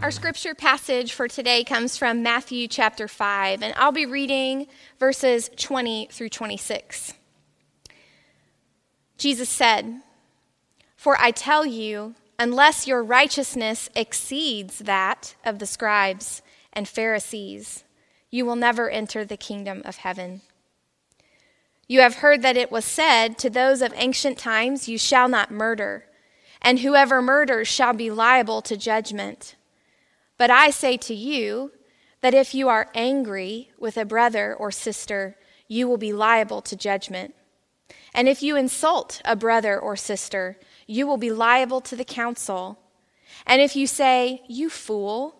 Our scripture passage for today comes from Matthew chapter 5, and I'll be reading verses 20 through 26. Jesus said, For I tell you, unless your righteousness exceeds that of the scribes and Pharisees, you will never enter the kingdom of heaven. You have heard that it was said to those of ancient times, You shall not murder, and whoever murders shall be liable to judgment. But I say to you that if you are angry with a brother or sister, you will be liable to judgment. And if you insult a brother or sister, you will be liable to the council. And if you say, You fool,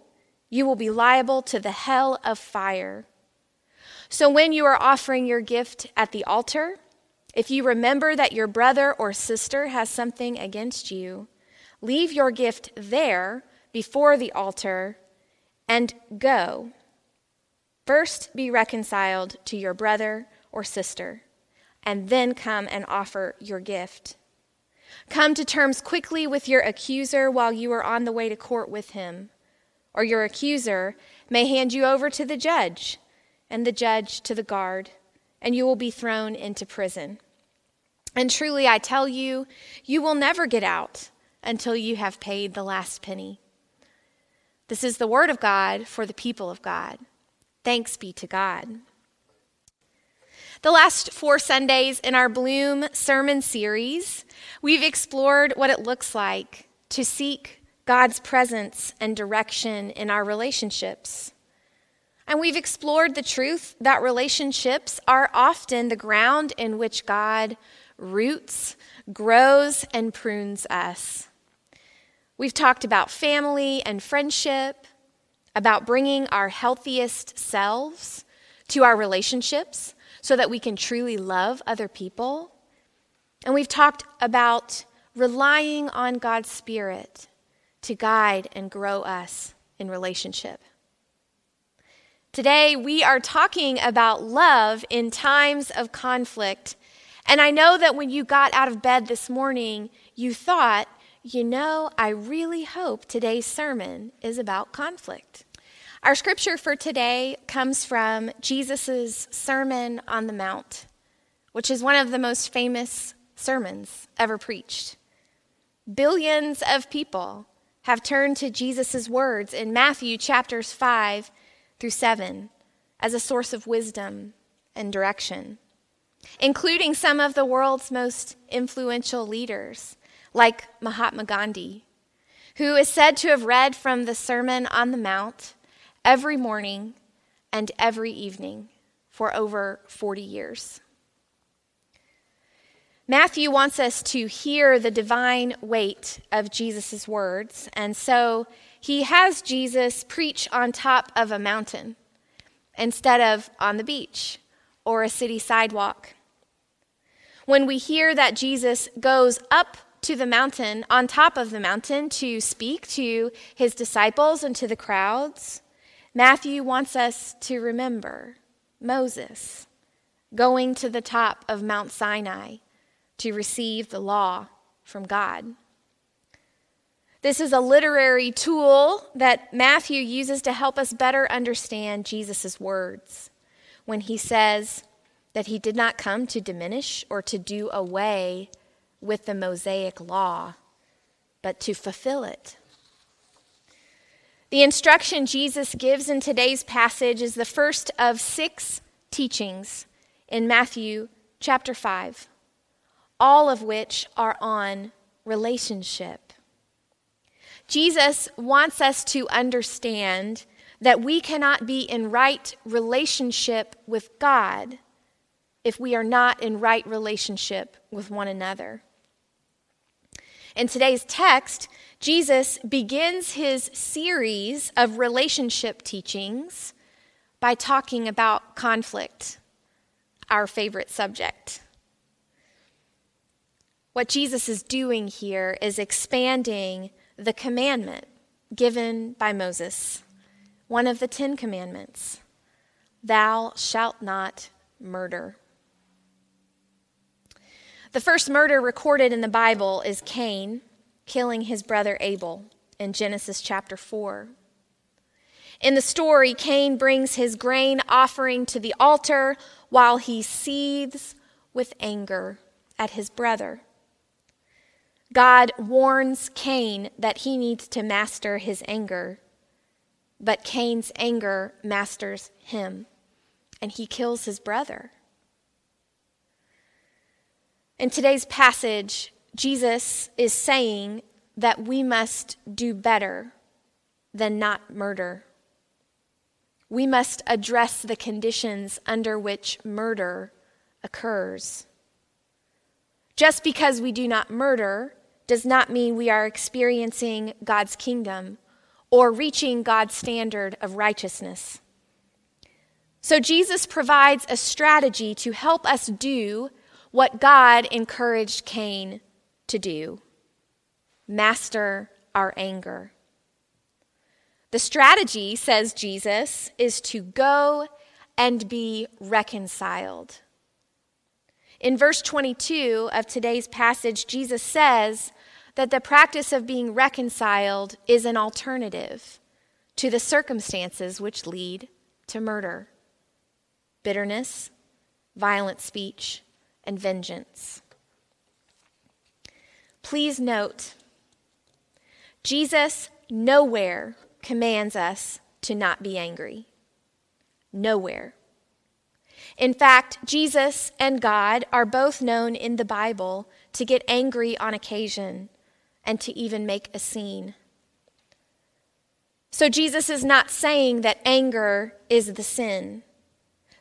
you will be liable to the hell of fire. So when you are offering your gift at the altar, if you remember that your brother or sister has something against you, leave your gift there before the altar and go. First be reconciled to your brother or sister, and then come and offer your gift. Come to terms quickly with your accuser while you are on the way to court with him, or your accuser may hand you over to the judge, and the judge to the guard, and you will be thrown into prison. And truly, I tell you, you will never get out until you have paid the last penny. This is the word of God for the people of God. Thanks be to God. The last four Sundays in our Bloom sermon series, we've explored what it looks like to seek God's presence and direction in our relationships. And we've explored the truth that relationships are often the ground in which God roots, grows, and prunes us. We've talked about family and friendship, about bringing our healthiest selves to our relationships so that we can truly love other people. And we've talked about relying on God's Spirit to guide and grow us in relationship. Today, we are talking about love in times of conflict. And I know that when you got out of bed this morning, you thought, you know, I really hope today's sermon is about conflict. Our scripture for today comes from Jesus' Sermon on the Mount, which is one of the most famous sermons ever preached. Billions of people have turned to Jesus' words in Matthew chapters 5 through 7 as a source of wisdom and direction, including some of the world's most influential leaders like Mahatma Gandhi, who is said to have read from the Sermon on the Mount every morning and every evening for over 40 years. Matthew wants us to hear the divine weight of Jesus' words, and so he has Jesus preach on top of a mountain instead of on the beach or a city sidewalk. When we hear that Jesus goes up to the mountain, on top of the mountain, to speak to his disciples and to the crowds, Matthew wants us to remember Moses going to the top of Mount Sinai to receive the law from God. This is a literary tool that Matthew uses to help us better understand Jesus' words when he says that he did not come to diminish or to do away with the Mosaic law, but to fulfill it. The instruction Jesus gives in today's passage is the first of six teachings in Matthew chapter 5, all of which are on relationship. Jesus wants us to understand that we cannot be in right relationship with God if we are not in right relationship with one another. In today's text, Jesus begins his series of relationship teachings by talking about conflict, our favorite subject. What Jesus is doing here is expanding the commandment given by Moses, one of the Ten Commandments Thou shalt not murder. The first murder recorded in the Bible is Cain killing his brother Abel in Genesis chapter 4. In the story, Cain brings his grain offering to the altar while he seethes with anger at his brother. God warns Cain that he needs to master his anger, but Cain's anger masters him, and he kills his brother. In today's passage, Jesus is saying that we must do better than not murder. We must address the conditions under which murder occurs. Just because we do not murder does not mean we are experiencing God's kingdom or reaching God's standard of righteousness. So, Jesus provides a strategy to help us do what God encouraged Cain to do master our anger. The strategy, says Jesus, is to go and be reconciled. In verse 22 of today's passage, Jesus says that the practice of being reconciled is an alternative to the circumstances which lead to murder, bitterness, violent speech, and vengeance. Please note, Jesus nowhere commands us to not be angry. Nowhere. In fact, Jesus and God are both known in the Bible to get angry on occasion and to even make a scene. So Jesus is not saying that anger is the sin.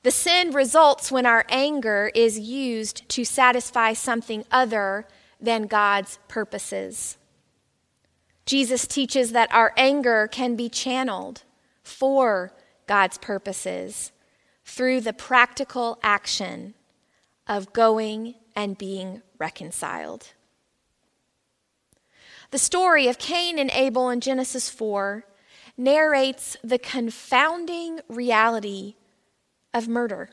The sin results when our anger is used to satisfy something other than God's purposes. Jesus teaches that our anger can be channeled for God's purposes through the practical action of going and being reconciled. The story of Cain and Abel in Genesis 4 narrates the confounding reality of murder.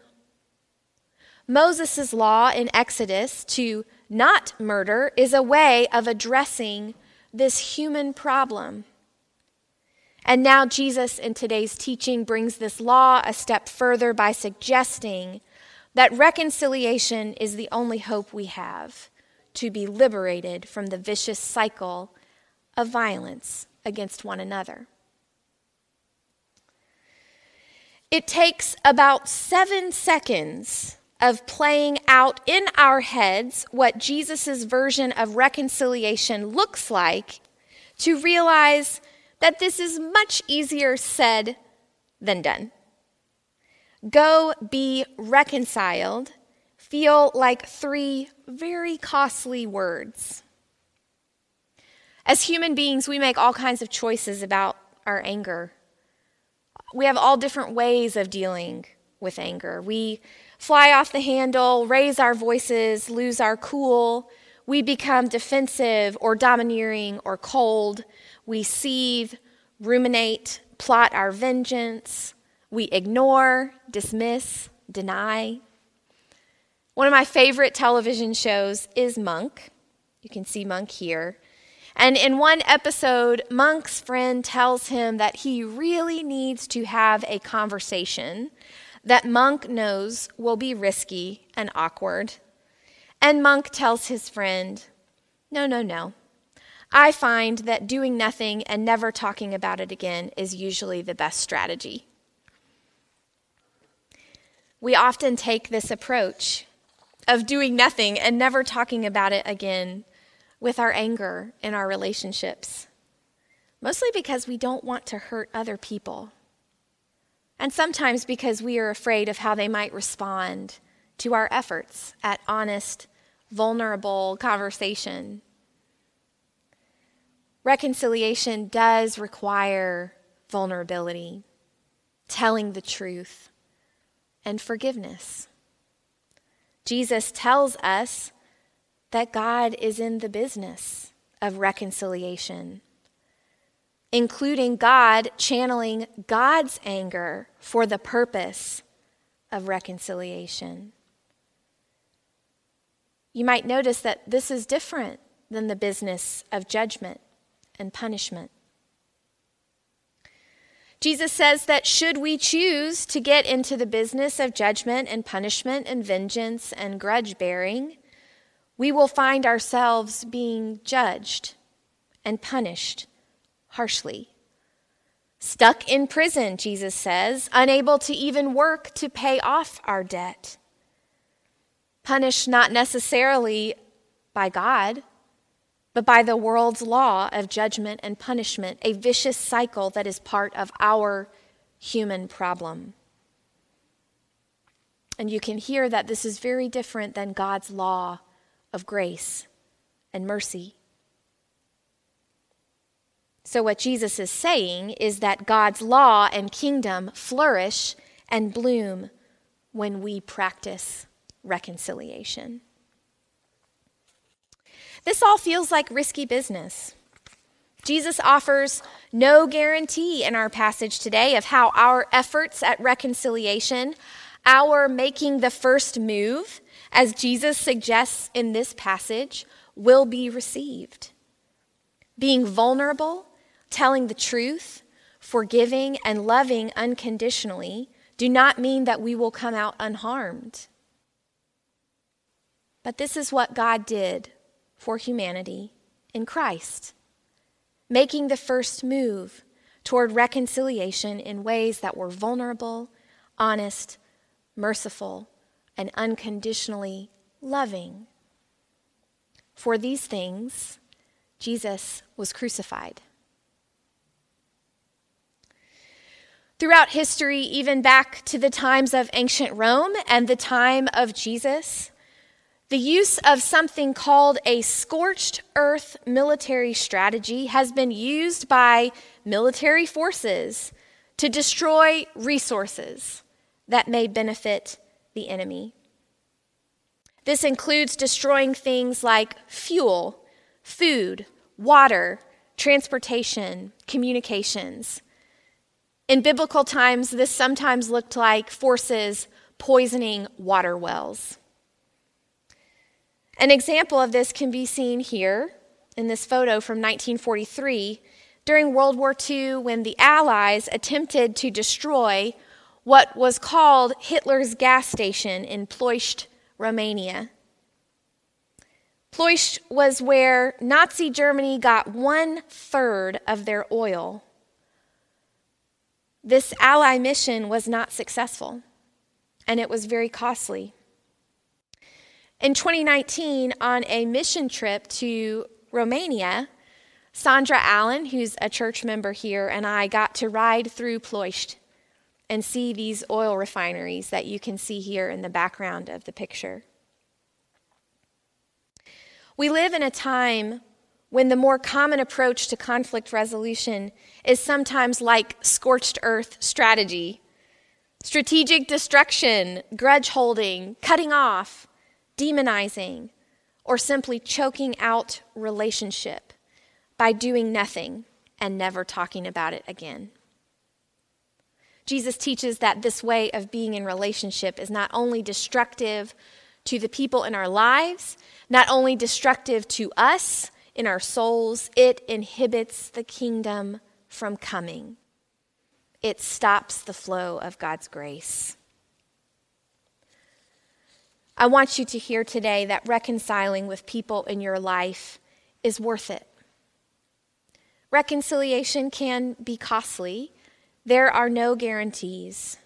Moses' law in Exodus to not murder is a way of addressing this human problem. And now Jesus in today's teaching brings this law a step further by suggesting that reconciliation is the only hope we have to be liberated from the vicious cycle of violence against one another. It takes about seven seconds of playing out in our heads what Jesus' version of reconciliation looks like to realize that this is much easier said than done. Go be reconciled feel like three very costly words. As human beings, we make all kinds of choices about our anger. We have all different ways of dealing with anger. We fly off the handle, raise our voices, lose our cool. We become defensive or domineering or cold. We seethe, ruminate, plot our vengeance. We ignore, dismiss, deny. One of my favorite television shows is Monk. You can see Monk here. And in one episode, Monk's friend tells him that he really needs to have a conversation that Monk knows will be risky and awkward. And Monk tells his friend, No, no, no. I find that doing nothing and never talking about it again is usually the best strategy. We often take this approach of doing nothing and never talking about it again with our anger in our relationships. Mostly because we don't want to hurt other people. And sometimes because we are afraid of how they might respond to our efforts at honest, vulnerable conversation. Reconciliation does require vulnerability, telling the truth, and forgiveness. Jesus tells us that God is in the business of reconciliation, including God channeling God's anger for the purpose of reconciliation. You might notice that this is different than the business of judgment and punishment. Jesus says that should we choose to get into the business of judgment and punishment and vengeance and grudge bearing, we will find ourselves being judged and punished harshly. Stuck in prison, Jesus says, unable to even work to pay off our debt. Punished not necessarily by God, but by the world's law of judgment and punishment, a vicious cycle that is part of our human problem. And you can hear that this is very different than God's law of grace and mercy. So, what Jesus is saying is that God's law and kingdom flourish and bloom when we practice reconciliation. This all feels like risky business. Jesus offers no guarantee in our passage today of how our efforts at reconciliation, our making the first move, as Jesus suggests in this passage, will be received. Being vulnerable, telling the truth, forgiving, and loving unconditionally do not mean that we will come out unharmed. But this is what God did for humanity in Christ, making the first move toward reconciliation in ways that were vulnerable, honest, merciful, and unconditionally loving. For these things, Jesus was crucified. Throughout history, even back to the times of ancient Rome and the time of Jesus, the use of something called a scorched earth military strategy has been used by military forces to destroy resources that may benefit the enemy. This includes destroying things like fuel, food, water, transportation, communications. In biblical times, this sometimes looked like forces poisoning water wells. An example of this can be seen here in this photo from 1943 during World War II when the Allies attempted to destroy what was called Hitler's gas station in Ploiești, Romania. Ploiești was where Nazi Germany got one third of their oil. This ally mission was not successful, and it was very costly. In 2019, on a mission trip to Romania, Sandra Allen, who's a church member here, and I got to ride through Ploiești and see these oil refineries that you can see here in the background of the picture. We live in a time when the more common approach to conflict resolution is sometimes like scorched earth strategy strategic destruction, grudge holding, cutting off, demonizing, or simply choking out relationship by doing nothing and never talking about it again. Jesus teaches that this way of being in relationship is not only destructive to the people in our lives, not only destructive to us in our souls, it inhibits the kingdom from coming. It stops the flow of God's grace. I want you to hear today that reconciling with people in your life is worth it. Reconciliation can be costly, there are no guarantees.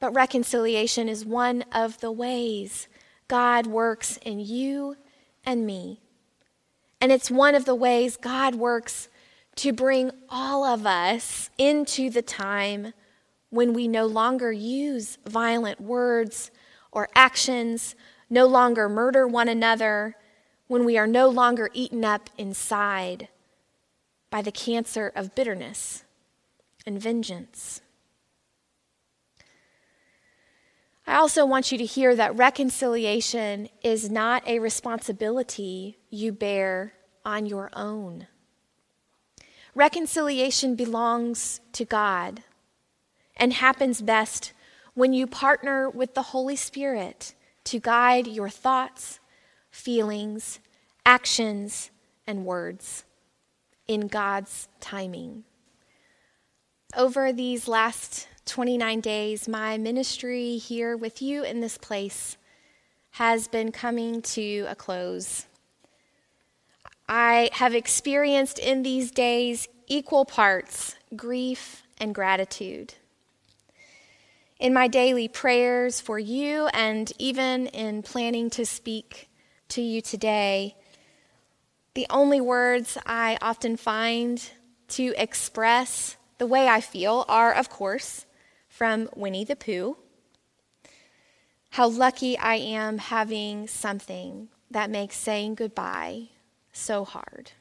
But reconciliation is one of the ways God works in you and me. And it's one of the ways God works to bring all of us into the time when we no longer use violent words or actions, no longer murder one another, when we are no longer eaten up inside by the cancer of bitterness and vengeance. I also want you to hear that reconciliation is not a responsibility you bear on your own. Reconciliation belongs to God and happens best when you partner with the Holy Spirit to guide your thoughts, feelings, actions, and words in God's timing. Over these last 29 days, my ministry here with you in this place has been coming to a close. I have experienced in these days equal parts grief and gratitude. In my daily prayers for you, and even in planning to speak to you today, the only words I often find to express the way I feel are, of course, from Winnie the Pooh. How lucky I am having something that makes saying goodbye so hard.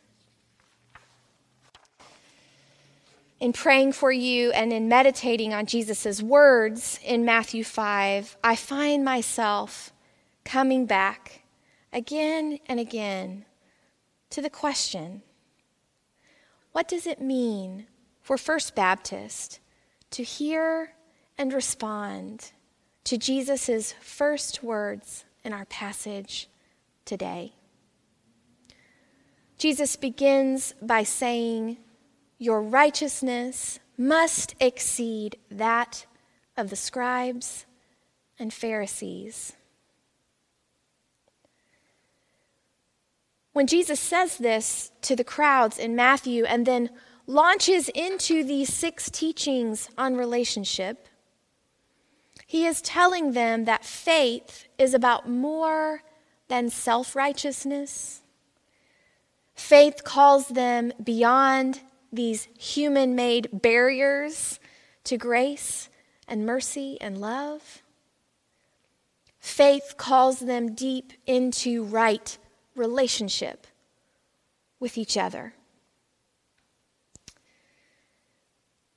In praying for you and in meditating on Jesus' words in Matthew 5, I find myself coming back again and again to the question what does it mean for First Baptist to hear and respond to Jesus' first words in our passage today? Jesus begins by saying, Your righteousness must exceed that of the scribes and Pharisees. When Jesus says this to the crowds in Matthew and then launches into these six teachings on relationship, he is telling them that faith is about more than self righteousness. Faith calls them beyond these human made barriers to grace and mercy and love. Faith calls them deep into right relationship with each other.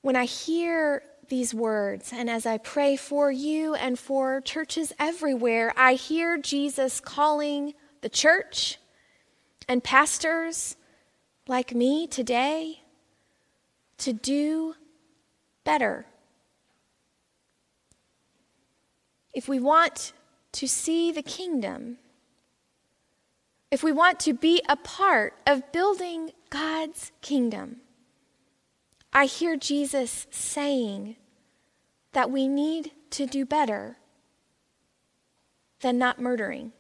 When I hear these words, and as I pray for you and for churches everywhere, I hear Jesus calling the church and pastors like me today to do better. If we want to see the kingdom, if we want to be a part of building God's kingdom, I hear Jesus saying that we need to do better than not murdering.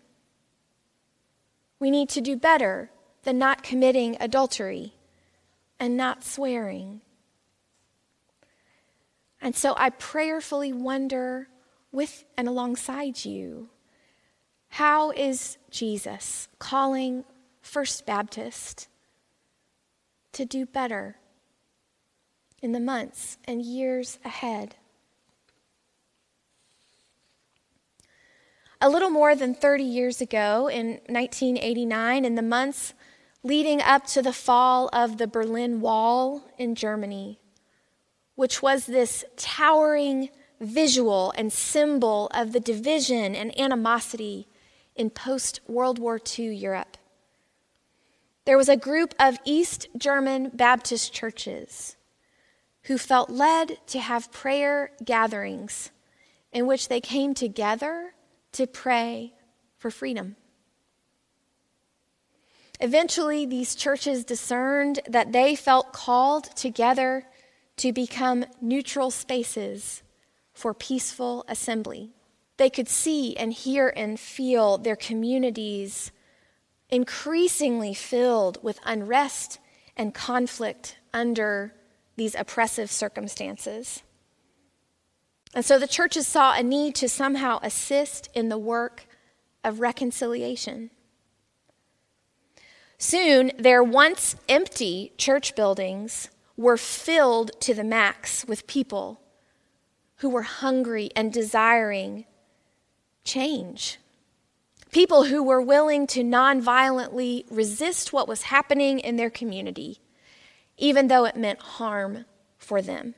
We need to do better than not committing adultery and not swearing. And so I prayerfully wonder with and alongside you how is Jesus calling First Baptist to do better in the months and years ahead? A little more than 30 years ago, in 1989, in the months leading up to the fall of the Berlin Wall in Germany, which was this towering visual and symbol of the division and animosity in post World War II Europe. There was a group of East German Baptist churches who felt led to have prayer gatherings in which they came together to pray for freedom. Eventually, these churches discerned that they felt called together to become neutral spaces for peaceful assembly. They could see and hear and feel their communities increasingly filled with unrest and conflict under these oppressive circumstances. And so the churches saw a need to somehow assist in the work of reconciliation. Soon, their once empty church buildings were filled to the max with people who were hungry and desiring change. People who were willing to nonviolently resist what was happening in their community, even though it meant harm for them.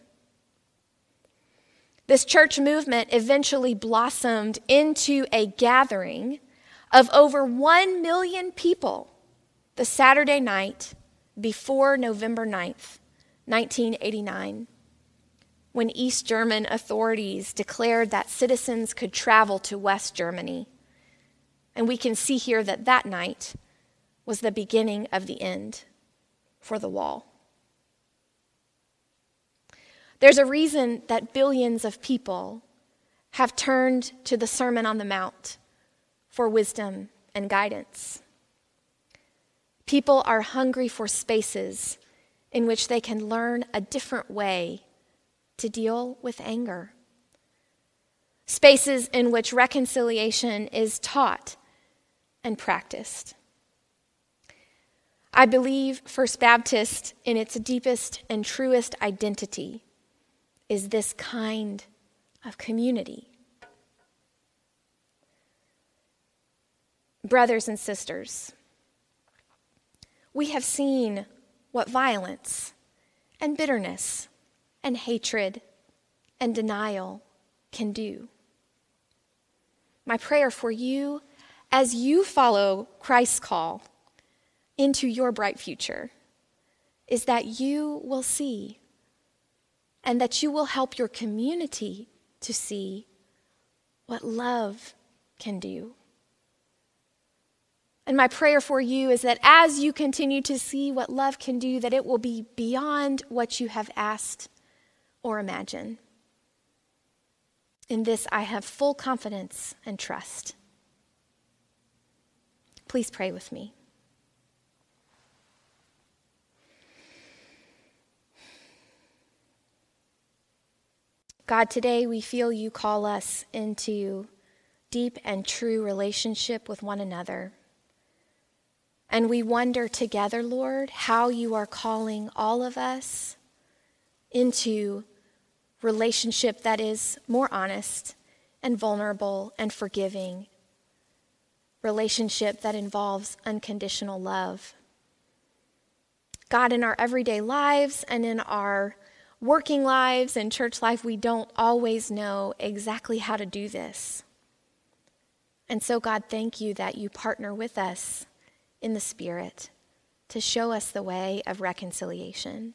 This church movement eventually blossomed into a gathering of over 1 million people the Saturday night before November 9th, 1989 when East German authorities declared that citizens could travel to West Germany. And we can see here that that night was the beginning of the end for the wall. There's a reason that billions of people have turned to the Sermon on the Mount for wisdom and guidance. People are hungry for spaces in which they can learn a different way to deal with anger. Spaces in which reconciliation is taught and practiced. I believe First Baptist, in its deepest and truest identity, is this kind of community. Brothers and sisters, we have seen what violence and bitterness and hatred and denial can do. My prayer for you as you follow Christ's call into your bright future is that you will see and that you will help your community to see what love can do. And my prayer for you is that as you continue to see what love can do, that it will be beyond what you have asked or imagined. In this, I have full confidence and trust. Please pray with me. God, today we feel you call us into deep and true relationship with one another. And we wonder together, Lord, how you are calling all of us into relationship that is more honest and vulnerable and forgiving. Relationship that involves unconditional love. God, in our everyday lives and in our working lives and church life, we don't always know exactly how to do this. And so, God, thank you that you partner with us in the Spirit to show us the way of reconciliation.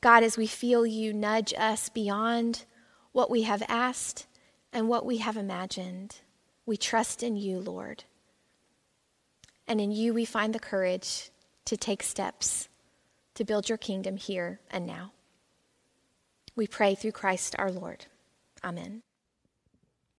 God, as we feel you nudge us beyond what we have asked and what we have imagined, we trust in you, Lord. And in you, we find the courage to take steps to build your kingdom here and now. We pray through Christ our Lord. Amen.